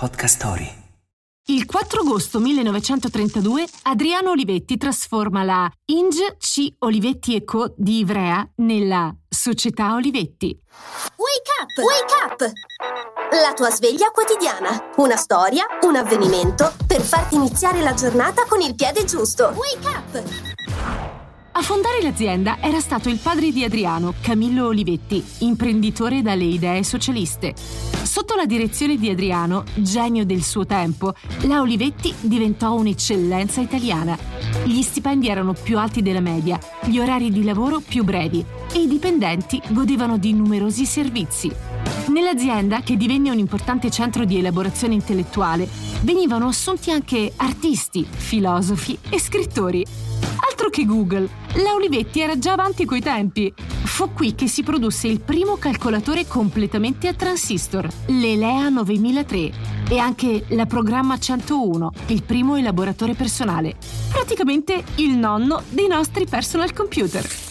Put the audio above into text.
Podcast Story. Il 4 agosto 1932 Adriano Olivetti trasforma la Inge C. Olivetti Co. di Ivrea nella Società Olivetti. Wake up! Wake up! La tua sveglia quotidiana. Una storia, un avvenimento per farti iniziare la giornata con il piede giusto. Wake up! A fondare l'azienda era stato il padre di Adriano, Camillo Olivetti, imprenditore dalle idee socialiste. Sotto la direzione di Adriano, genio del suo tempo, la Olivetti diventò un'eccellenza italiana. Gli stipendi erano più alti della media, gli orari di lavoro più brevi e i dipendenti godevano di numerosi servizi. Nell'azienda, che divenne un importante centro di elaborazione intellettuale, venivano assunti anche artisti, filosofi e scrittori. Altro che Google, la Olivetti era già avanti coi tempi. Fu qui che si produsse il primo calcolatore completamente a transistor, l'Elea 9003, e anche la Programma 101, il primo elaboratore personale. Praticamente il nonno dei nostri personal computer.